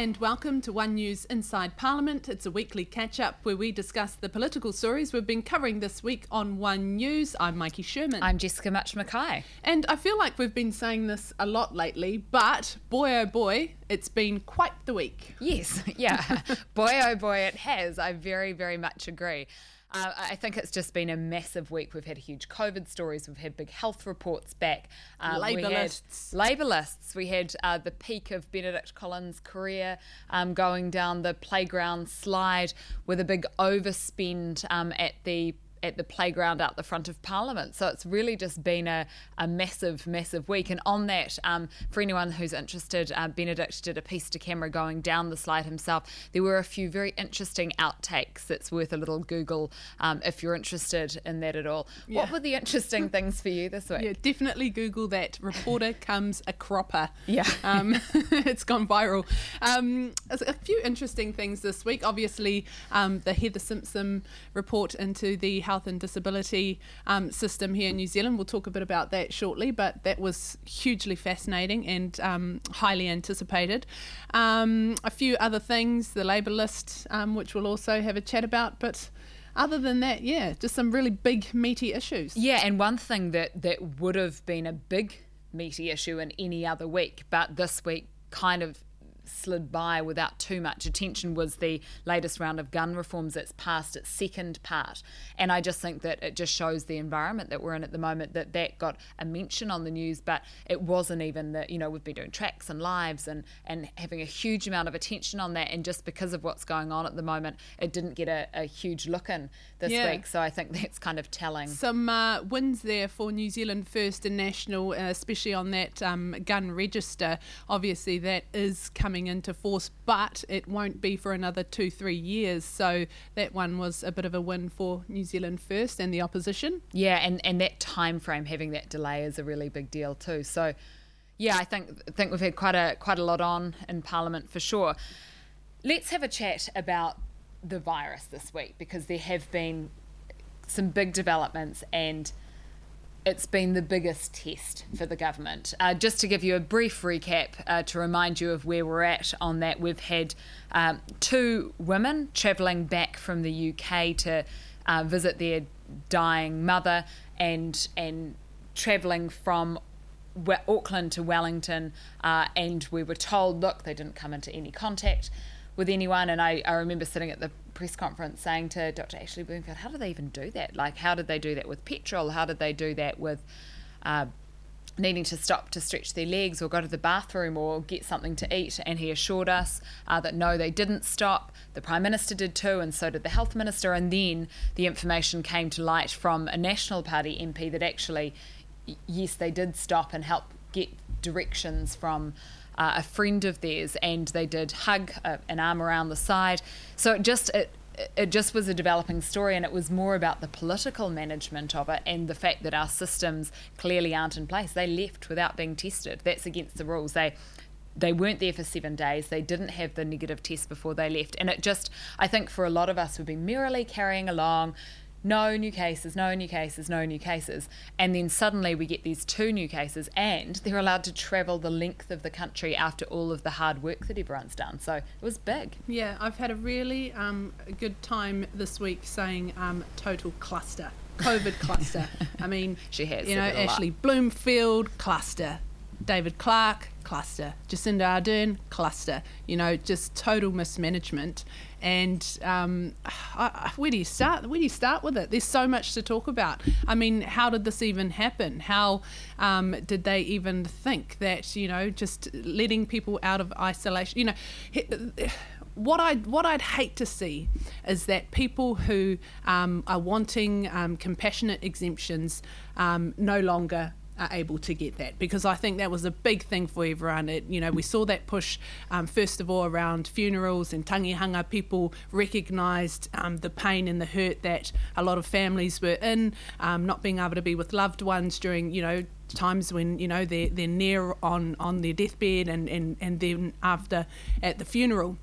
and welcome to One News Inside Parliament. It's a weekly catch up where we discuss the political stories we've been covering this week on One News. I'm Maiki Sherman. I'm Jessica Mutch McKay. And I feel like we've been saying this a lot lately, but boy oh boy, it's been quite the week. Yes, yeah. boy oh boy, it has. I very, very much agree. Uh, I think it's just been a massive week. We've had huge COVID stories. We've had big health reports back. Um, Labour lists. Labour lists. We had uh, the peak of Benedict Collins' career um, going down the playground slide with a big overspend um, at the at the playground out the front of Parliament. So it's really just been a, a massive, massive week. And on that, um, for anyone who's interested, uh, Benedict did a piece to camera going down the slide himself. There were a few very interesting outtakes that's worth a little Google um, if you're interested in that at all. Yeah. What were the interesting things for you this week? Yeah, definitely Google that. Reporter comes a cropper. Yeah. Um, it's gone viral. Um, a few interesting things this week. Obviously, um, the Heather Simpson report into the health and disability um, system here in New Zealand. We'll talk a bit about that shortly, but that was hugely fascinating and um, highly anticipated. Um, a few other things, the Labour list, um, which we'll also have a chat about, but other than that, yeah, just some really big meaty issues. Yeah, and one thing that that would have been a big meaty issue in any other week, but this week kind of slid by without too much attention was the latest round of gun reforms that's passed its second part. And I just think that it just shows the environment that we're in at the moment that that got a mention on the news, but it wasn't even that, you know, we've been doing tracks and lives and, and having a huge amount of attention on that. And just because of what's going on at the moment, it didn't get a, a huge look in this yeah. week. So I think that's kind of telling. Some uh, wins there for New Zealand First and National, uh, especially on that um, gun register. Obviously, that is coming coming into force, but it won't be for another two, three years. So that one was a bit of a win for New Zealand First and the opposition. Yeah, and, and that time frame, having that delay is a really big deal too. So yeah, I think think we've had quite a quite a lot on in Parliament for sure. Let's have a chat about the virus this week because there have been some big developments and it's been the biggest test for the government. Uh, just to give you a brief recap uh, to remind you of where we're at on that, we've had um, two women travelling back from the UK to uh, visit their dying mother and and travelling from Auckland to Wellington, uh, and we were told, look, they didn't come into any contact with anyone. And I, I remember sitting at the press conference saying to Dr. Ashley Bloomfield, how do they even do that? Like, how did they do that with petrol? How did they do that with uh, needing to stop to stretch their legs or go to the bathroom or get something to eat? And he assured us uh, that no, they didn't stop. The Prime Minister did too, and so did the Health Minister. And then the information came to light from a National Party MP that actually, yes, they did stop and help get directions from uh, a friend of theirs, and they did hug uh, an arm around the side. So it just it it just was a developing story, and it was more about the political management of it and the fact that our systems clearly aren't in place. They left without being tested. That's against the rules. They they weren't there for seven days. They didn't have the negative test before they left. And it just, I think for a lot of us, we've been merrily carrying along, no new cases, no new cases, no new cases. And then suddenly we get these two new cases, and they're allowed to travel the length of the country after all of the hard work that everyone's done. So it was big. Yeah, I've had a really um, good time this week saying um, total cluster. COVID cluster. I mean, she has. You know, Ashley Bloomfield cluster, David Clark cluster, Jacinda Ardern cluster. You know, just total mismanagement. And um, I, where do you start? Where do you start with it? There's so much to talk about. I mean, how did this even happen? How um, did they even think that you know just letting people out of isolation? You know. What I what I'd hate to see is that people who um, are wanting um, compassionate exemptions um, no longer are able to get that because I think that was a big thing for everyone. It, you know, we saw that push um, first of all around funerals and tangihanga. People recognised um, the pain and the hurt that a lot of families were in, um, not being able to be with loved ones during, you know, times when you know they're they're near on on their deathbed and and and then after at the funeral.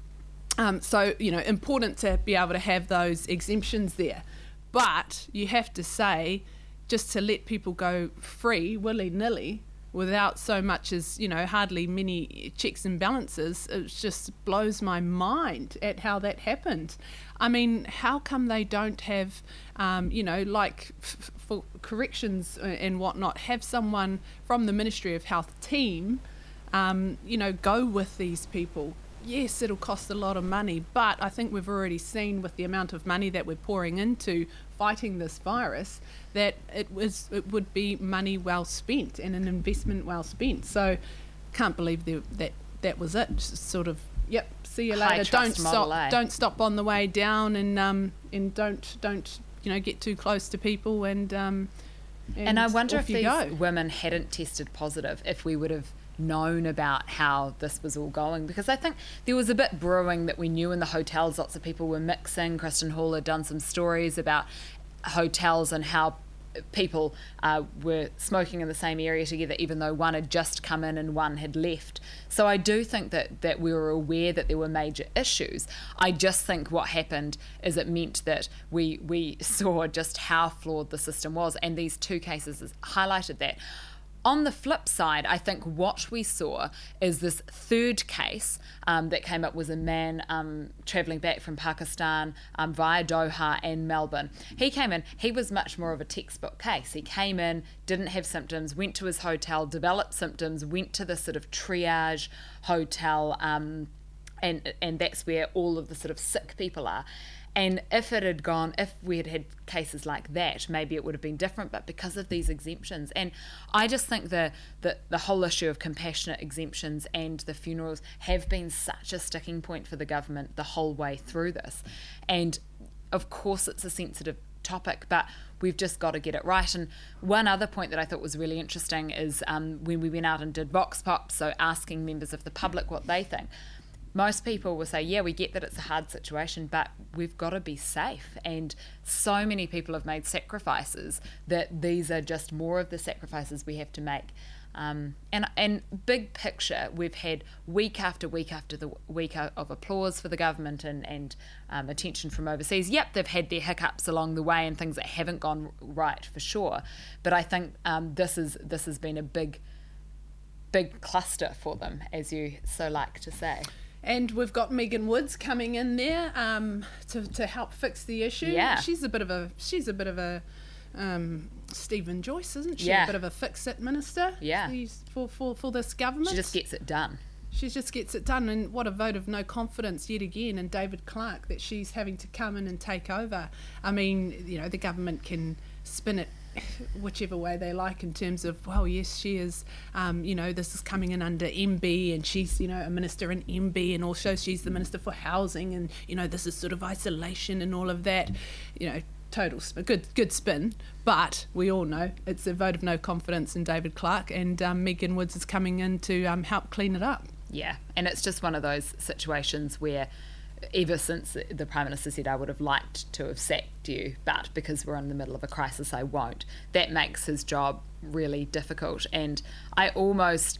Um, so you know, important to be able to have those exemptions there, but you have to say just to let people go free willy nilly without so much as you know hardly many checks and balances it just blows my mind at how that happened. I mean how come they don't have um, you know like f- for corrections and whatnot have someone from the ministry of health team um, you know go with these people yes, it'll cost a lot of money, but I think we've already seen with the amount of money that we're pouring into fighting this virus that it was it would be money well spent and an investment well spent. So can't believe the, that that was it. Just sort of yep. See you later. Don't stop. A. Don't stop on the way down, and um, and don't don't you know get too close to people and. Um, and, and I wonder if these go. women hadn't tested positive, if we would have known about how this was all going because I think there was a bit brewing that we knew in the hotels. Lots of people were mixing. Kristin Hall had done some stories about hotels and how people uh, were smoking in the same area together, even though one had just come in and one had left. So I do think that that we were aware that there were major issues. I just think what happened is it meant that we we saw just how flawed the system was, and these two cases highlighted that. On the flip side, I think what we saw is this third case um, that came up was a man um, travelling back from Pakistan um, via Doha and Melbourne. He came in, he was much more of a textbook case. He came in, didn't have symptoms, went to his hotel, developed symptoms, went to this sort of triage hotel, um, and, and that's where all of the sort of sick people are. And if it had gone, if we had had cases like that, maybe it would have been different. But because of these exemptions, and I just think the the, the whole issue of compassionate exemptions and the funerals have been such a sticking point for the government the whole way through this. And of course, it's a sensitive topic, but we've just got to get it right. And one other point that I thought was really interesting is um, when we went out and did Vox Pop, so asking members of the public what they think most people will say, yeah, we get that it's a hard situation, but we've got to be safe. And so many people have made sacrifices that these are just more of the sacrifices we have to make. Um, and and big picture, we've had week after week after the week of applause for the government and and um, attention from overseas. Yep, they've had their hiccups along the way and things that haven't gone right for sure. But I think um, this is this has been a big big cluster for them, as you so like to say. And we've got Megan Woods coming in there um, to, to help fix the issue. Yeah. She's a bit of a she's a bit of a um, Steven Joyce, isn't she? Yeah. A bit of a fix it minister. Yeah. For, for, for this government. She just gets it done. She just gets it done. And what a vote of no confidence yet again in David Clark that she's having to come in and take over. I mean, you know, the government can spin it whichever way they like in terms of well yes she is um, you know this is coming in under MBIE and she's you know a minister in MBIE and also she's the minister for housing and you know this is sort of isolation and all of that. You know total spin, good good spin but we all know it's a vote of no confidence in David Clark and um, Megan Woods is coming in to um, help clean it up. Yeah and it's just one of those situations where ever since the Prime Minister said I would have liked to have sacked you, but because we're in the middle of a crisis, I won't. That makes his job really difficult. And I almost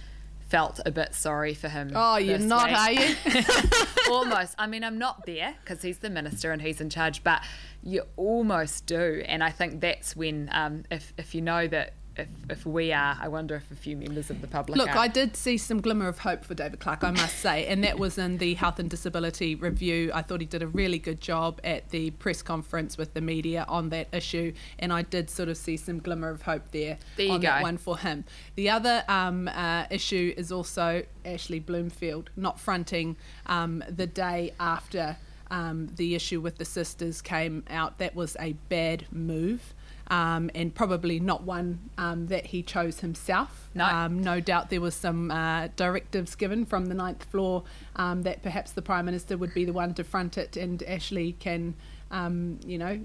felt a bit sorry for him. Oh, you're not, week. are you? almost. I mean, I'm not there because he's the minister and he's in charge, but you almost do. And I think that's when, um, if, if you know that if, if we are, I wonder if a few members of the public Look, are. I did see some glimmer of hope for David Clark, I must say, and that was in the Health and Disability Review. I thought he did a really good job at the press conference with the media on that issue, and I did sort of see some glimmer of hope there, there on go. that one for him. The other um, uh, issue is also Ashley Bloomfield not fronting um, the day after. Um, the issue with the sisters came out. That was a bad move um, and probably not one um, that he chose himself. No, um, no doubt there was some uh, directives given from the ninth floor um, that perhaps the prime minister would be the one to front it, and Ashley can, um, you know,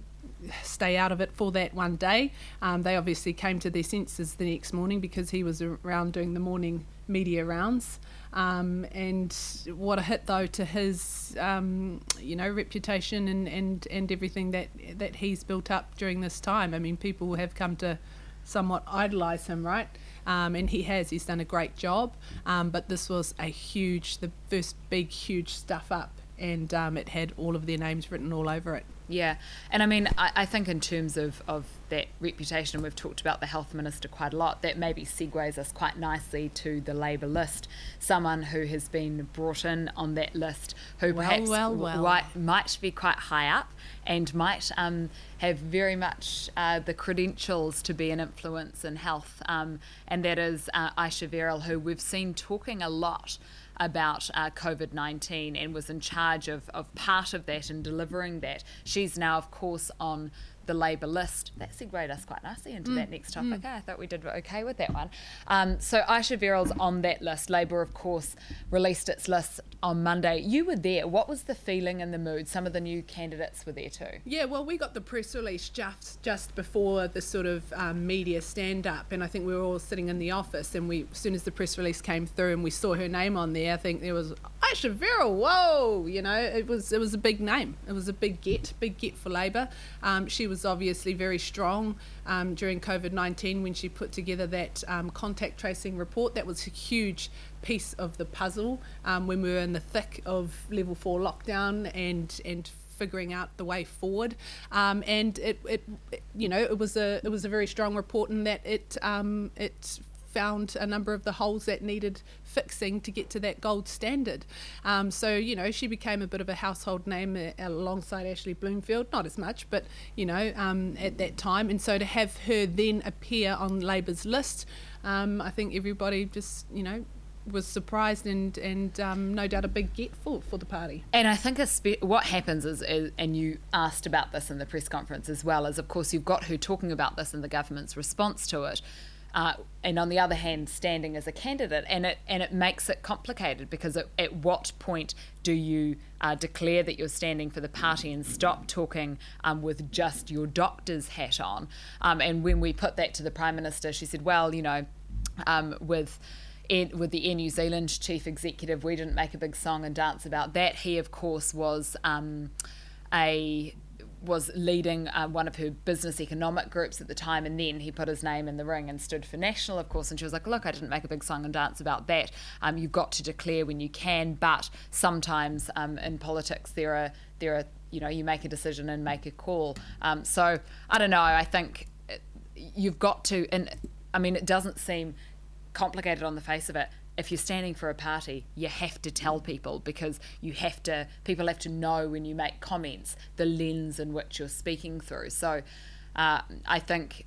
stay out of it for that one day. Um, they obviously came to their senses the next morning because he was around doing the morning media rounds. Um, and what a hit though to his um, you know reputation and, and, and everything that that he's built up during this time. I mean, people have come to somewhat idolise him, right? Um, and he has. He's done a great job. Um, but this was a huge, the first big, huge stuff up and um, it had all of their names written all over it. Yeah, and I mean, I, I, think in terms of, of that reputation, we've talked about the health minister quite a lot. That maybe segues us quite nicely to the Labour list. Someone who has been brought in on that list, who well, perhaps well, well. Might, might be quite high up and might um, have very much uh, the credentials to be an influence in health, um, and that is uh, Ayesha Verrall, who we've seen talking a lot about uh, COVID 19 and was in charge of, of part of that and delivering that. She's now, of course, on the Labour list. That segued us quite nicely into mm. that next topic. Mm. I thought we did okay with that one. Um, so Ayesha Verrall's on that list. Labour, of course, released its list on Monday. You were there. What was the feeling and the mood? Some of the new candidates were there too. Yeah, well, we got the press release just just before the sort of um, media stand up, and I think we were all sitting in the office, and we as soon as the press release came through and we saw her name on there, I think there was Ayesha Verrall. Whoa, you know, it was it was a big name. It was a big get, big get for Labour. Um, she was obviously very strong um, during COVID 19 when she put together that um, contact tracing report. That was a huge piece of the puzzle um, when we were in the thick of level four lockdown and, and figuring out the way forward. Um, and it, it, you know, it was a it was a very strong report in that it um, it found a number of the holes that needed fixing to get to that gold standard. Um, so, you know, she became a bit of a household name uh, alongside Ashley Bloomfield, not as much, but, you know, um, at that time. And so to have her then appear on Labour's list, um, I think everybody just, you know, was surprised and and um, no doubt a big get for, for the party. And I think spe- what happens is, is, and you asked about this in the press conference as well, is of course you've got her talking about this in the government's response to it uh, and on the other hand, standing as a candidate, and it and it makes it complicated because at, at what point do you uh, declare that you're standing for the party and stop talking um, with just your doctor's hat on? Um, and when we put that to the prime minister, she said, "Well, you know, um, with." with the Air New Zealand chief executive, we didn't make a big song and dance about that. He, of course, was um, a was leading uh, one of her business economic groups at the time, and then he put his name in the ring and stood for National, of course. And she was like, "Look, I didn't make a big song and dance about that. Um, you've got to declare when you can, but sometimes um, in politics there are there are you know you make a decision and make a call. Um, so I don't know. I think you've got to, and I mean, it doesn't seem complicated on the face of it if you're standing for a party, you have to tell people because you have to, people have to know when you make comments the lens in which you're speaking through. So uh, I think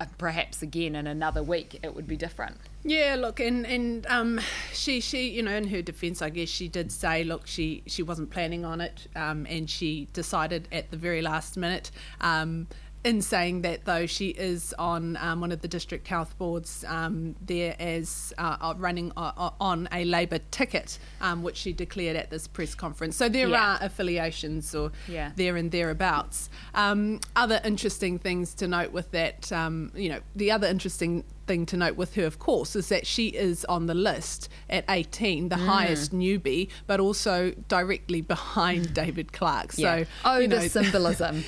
uh, perhaps again in another week it would be different. Yeah, look, and and um, she she you know in her defence, I guess she did say, look, she she wasn't planning on it, um, and she decided at the very last minute. Um, in saying that, though, she is on um, one of the district health boards um, there as uh, uh running uh, uh, on a Labour ticket, um, which she declared at this press conference. So there yeah. are affiliations or yeah. there and thereabouts. Um, other interesting things to note with that, um, you know, the other interesting thing to note with her, of course, is that she is on the list at 18, the mm. highest newbie, but also directly behind David Clark. So, yeah. oh, you know, the symbolism.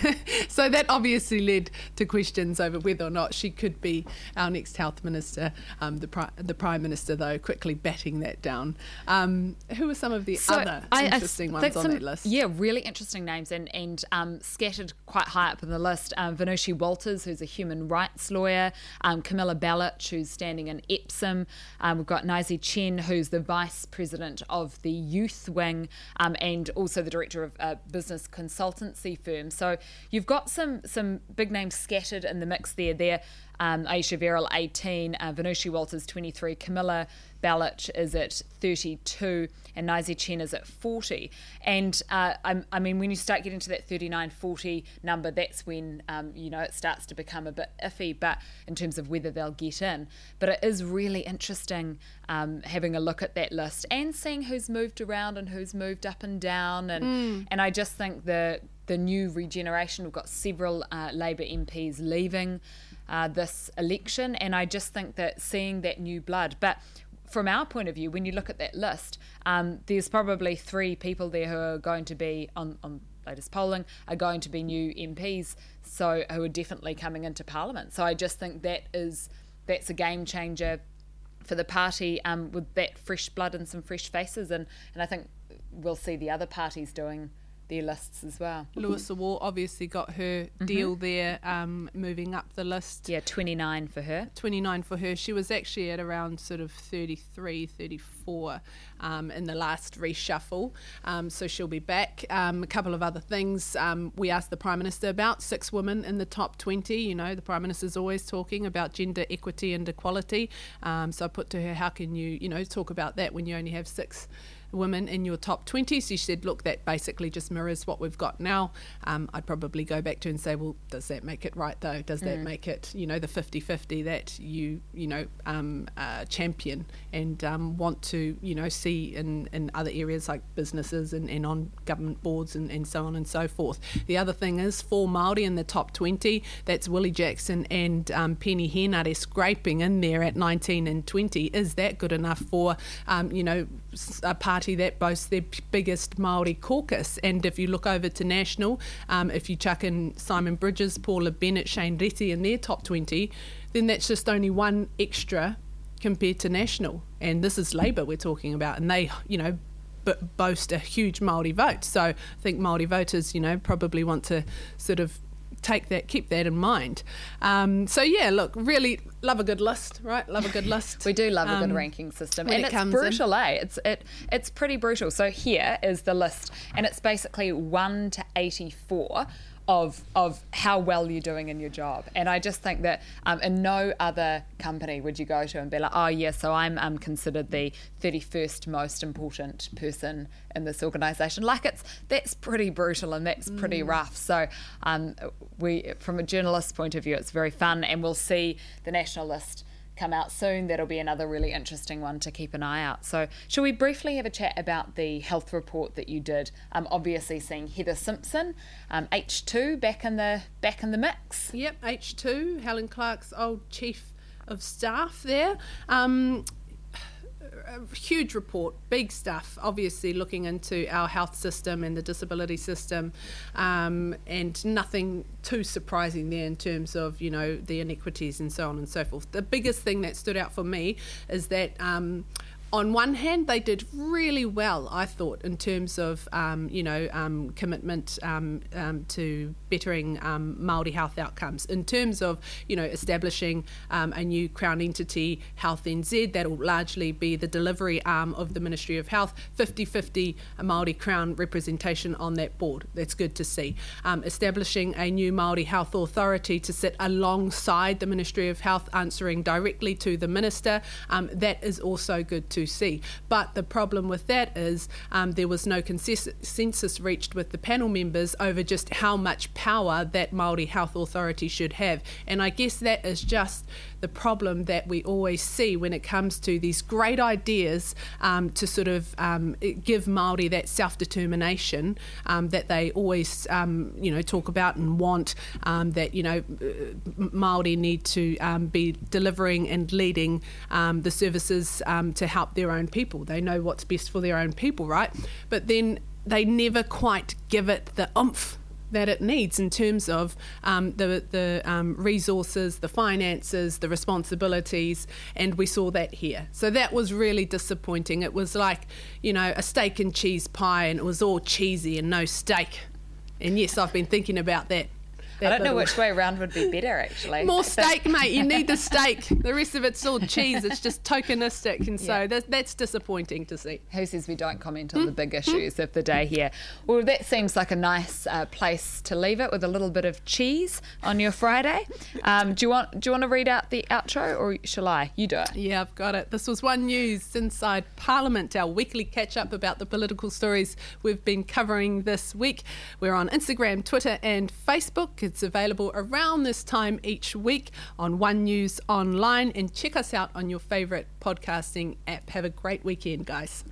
so that obviously led to questions over whether or not she could be our next health minister. Um, the, pri- the prime minister, though, quickly batting that down. Um, who are some of the so other I, interesting I ones on some, that list? Yeah, really interesting names and and um, scattered quite high up in the list. Um, Vanushi Walters, who's a human rights lawyer. Um, Camilla Belich, who's standing in Epsom. Um, we've got Naisi Chen, who's the vice president of the youth wing um, and also the director of a business consultancy firm. So you've got some some big names scattered in the mix there. There, um, Ayesha Verrall, 18, uh, Vanushi Walters, 23, Camilla Belich is at 32 and Naisi Chen is at 40. And uh, I, I, mean, when you start getting to that 39 40 number, that's when, um, you know, it starts to become a bit iffy, but in terms of whether they'll get in. But it is really interesting um, having a look at that list and seeing who's moved around and who's moved up and down. And, mm. and I just think the, the new regeneration, we've got several uh, Labour MPs leaving. Uh, this election, and I just think that seeing that new blood, but from our point of view, when you look at that list, um, there's probably three people there who are going to be on, on latest polling are going to be new MPs, so who are definitely coming into Parliament. So I just think that is that's a game changer for the party um, with that fresh blood and some fresh faces, and and I think we'll see the other parties doing their lists as well. Louisa Wall obviously got her mm-hmm. deal there, um, moving up the list. Yeah, 29 for her. 29 for her. She was actually at around sort of 33, 34 um, in the last reshuffle. Um, so she'll be back. Um, a couple of other things um, we asked the Prime Minister about six women in the top 20. You know, the Prime Minister's always talking about gender equity and equality. Um, so I put to her, how can you, you know, talk about that when you only have six? Women in your top 20. So she said, look, that basically just mirrors what we've got now. Um, I'd probably go back to and say, well, does that make it right though? Does that mm. make it, you know, the 50 50 that you, you know, um, uh, champion and um, want to, you know, see in, in other areas like businesses and, and on government boards and, and so on and so forth. The other thing is for Māori in the top 20, that's Willie Jackson and um, Peeni Henare scraping in there at 19 and 20. Is that good enough for, um, you know, a party that boasts their biggest Maori caucus. And if you look over to national, um, if you chuck in Simon Bridges, Paula Bennett, Shane Reti in their top 20, then that's just only one extra compared to national. And this is Labour we're talking about, and they, you know, boast a huge Maori vote. So I think Maori voters, you know, probably want to sort of take that, keep that in mind. Um, so yeah, look, really love a good list, right? Love a good list. we do love um, a good um, ranking system, and it it's brutal, in. eh? It's it it's pretty brutal. So here is the list, and it's basically one to eighty four of of how well you're doing in your job. And I just think that um, in no other company would you go to and be like, oh yeah, so I'm um, considered the 31st most important person in this organisation. Like it's that's pretty brutal and that's pretty mm. rough. So um, we, from a journalist's point of view, it's very fun, and we'll see the national list come out soon. That'll be another really interesting one to keep an eye out. So, shall we briefly have a chat about the health report that you did? Um, obviously, seeing Heather Simpson, um, H2 back in the back in the mix. Yep, H2, Helen Clark's old chief of staff there. Um, a huge report, big stuff. Obviously, looking into our health system and the disability system, um, and nothing too surprising there in terms of you know the inequities and so on and so forth. The biggest thing that stood out for me is that. Um, on one hand, they did really well, I thought, in terms of um, you know um, commitment um, um to bettering um, Maori health outcomes. In terms of you know establishing um, a new Crown entity, Health NZ, that will largely be the delivery arm of the Ministry of Health. 50-50 Maori Crown representation on that board. That's good to see. establishing a new Maori Health Authority to sit alongside the Ministry of Health, answering directly to the minister. that is also good to see. But the problem with that is um, there was no consensus reached with the panel members over just how much power that Maori Health Authority should have. And I guess that is just the problem that we always see when it comes to these great ideas um, to sort of um, give Maori that self determination um, that they always um, you know talk about and want. Um, that you know Maori need to um, be delivering and leading the services to help their own people. They know what's best for their own people, right? But then they never quite give it the oomph that it needs in terms of um, the, the um, resources, the finances, the responsibilities, and we saw that here. So that was really disappointing. It was like, you know, a steak and cheese pie, and it was all cheesy and no steak. And yes, I've been thinking about that I don't know which way around would be better, actually. More steak, mate. You need the steak. The rest of it's all cheese. It's just tokenistic, and so yeah. that's, that's disappointing to see. Who says we don't comment on the big issues of the day here? Well, that seems like a nice uh, place to leave it with a little bit of cheese on your Friday. Um, do you want Do you want to read out the outro, or shall I? You do it. Yeah, I've got it. This was One News Inside Parliament, our weekly catch up about the political stories we've been covering this week. We're on Instagram, Twitter, and Facebook. It's available around this time each week on One News Online. And check us out on your favourite podcasting app. Have a great weekend, guys.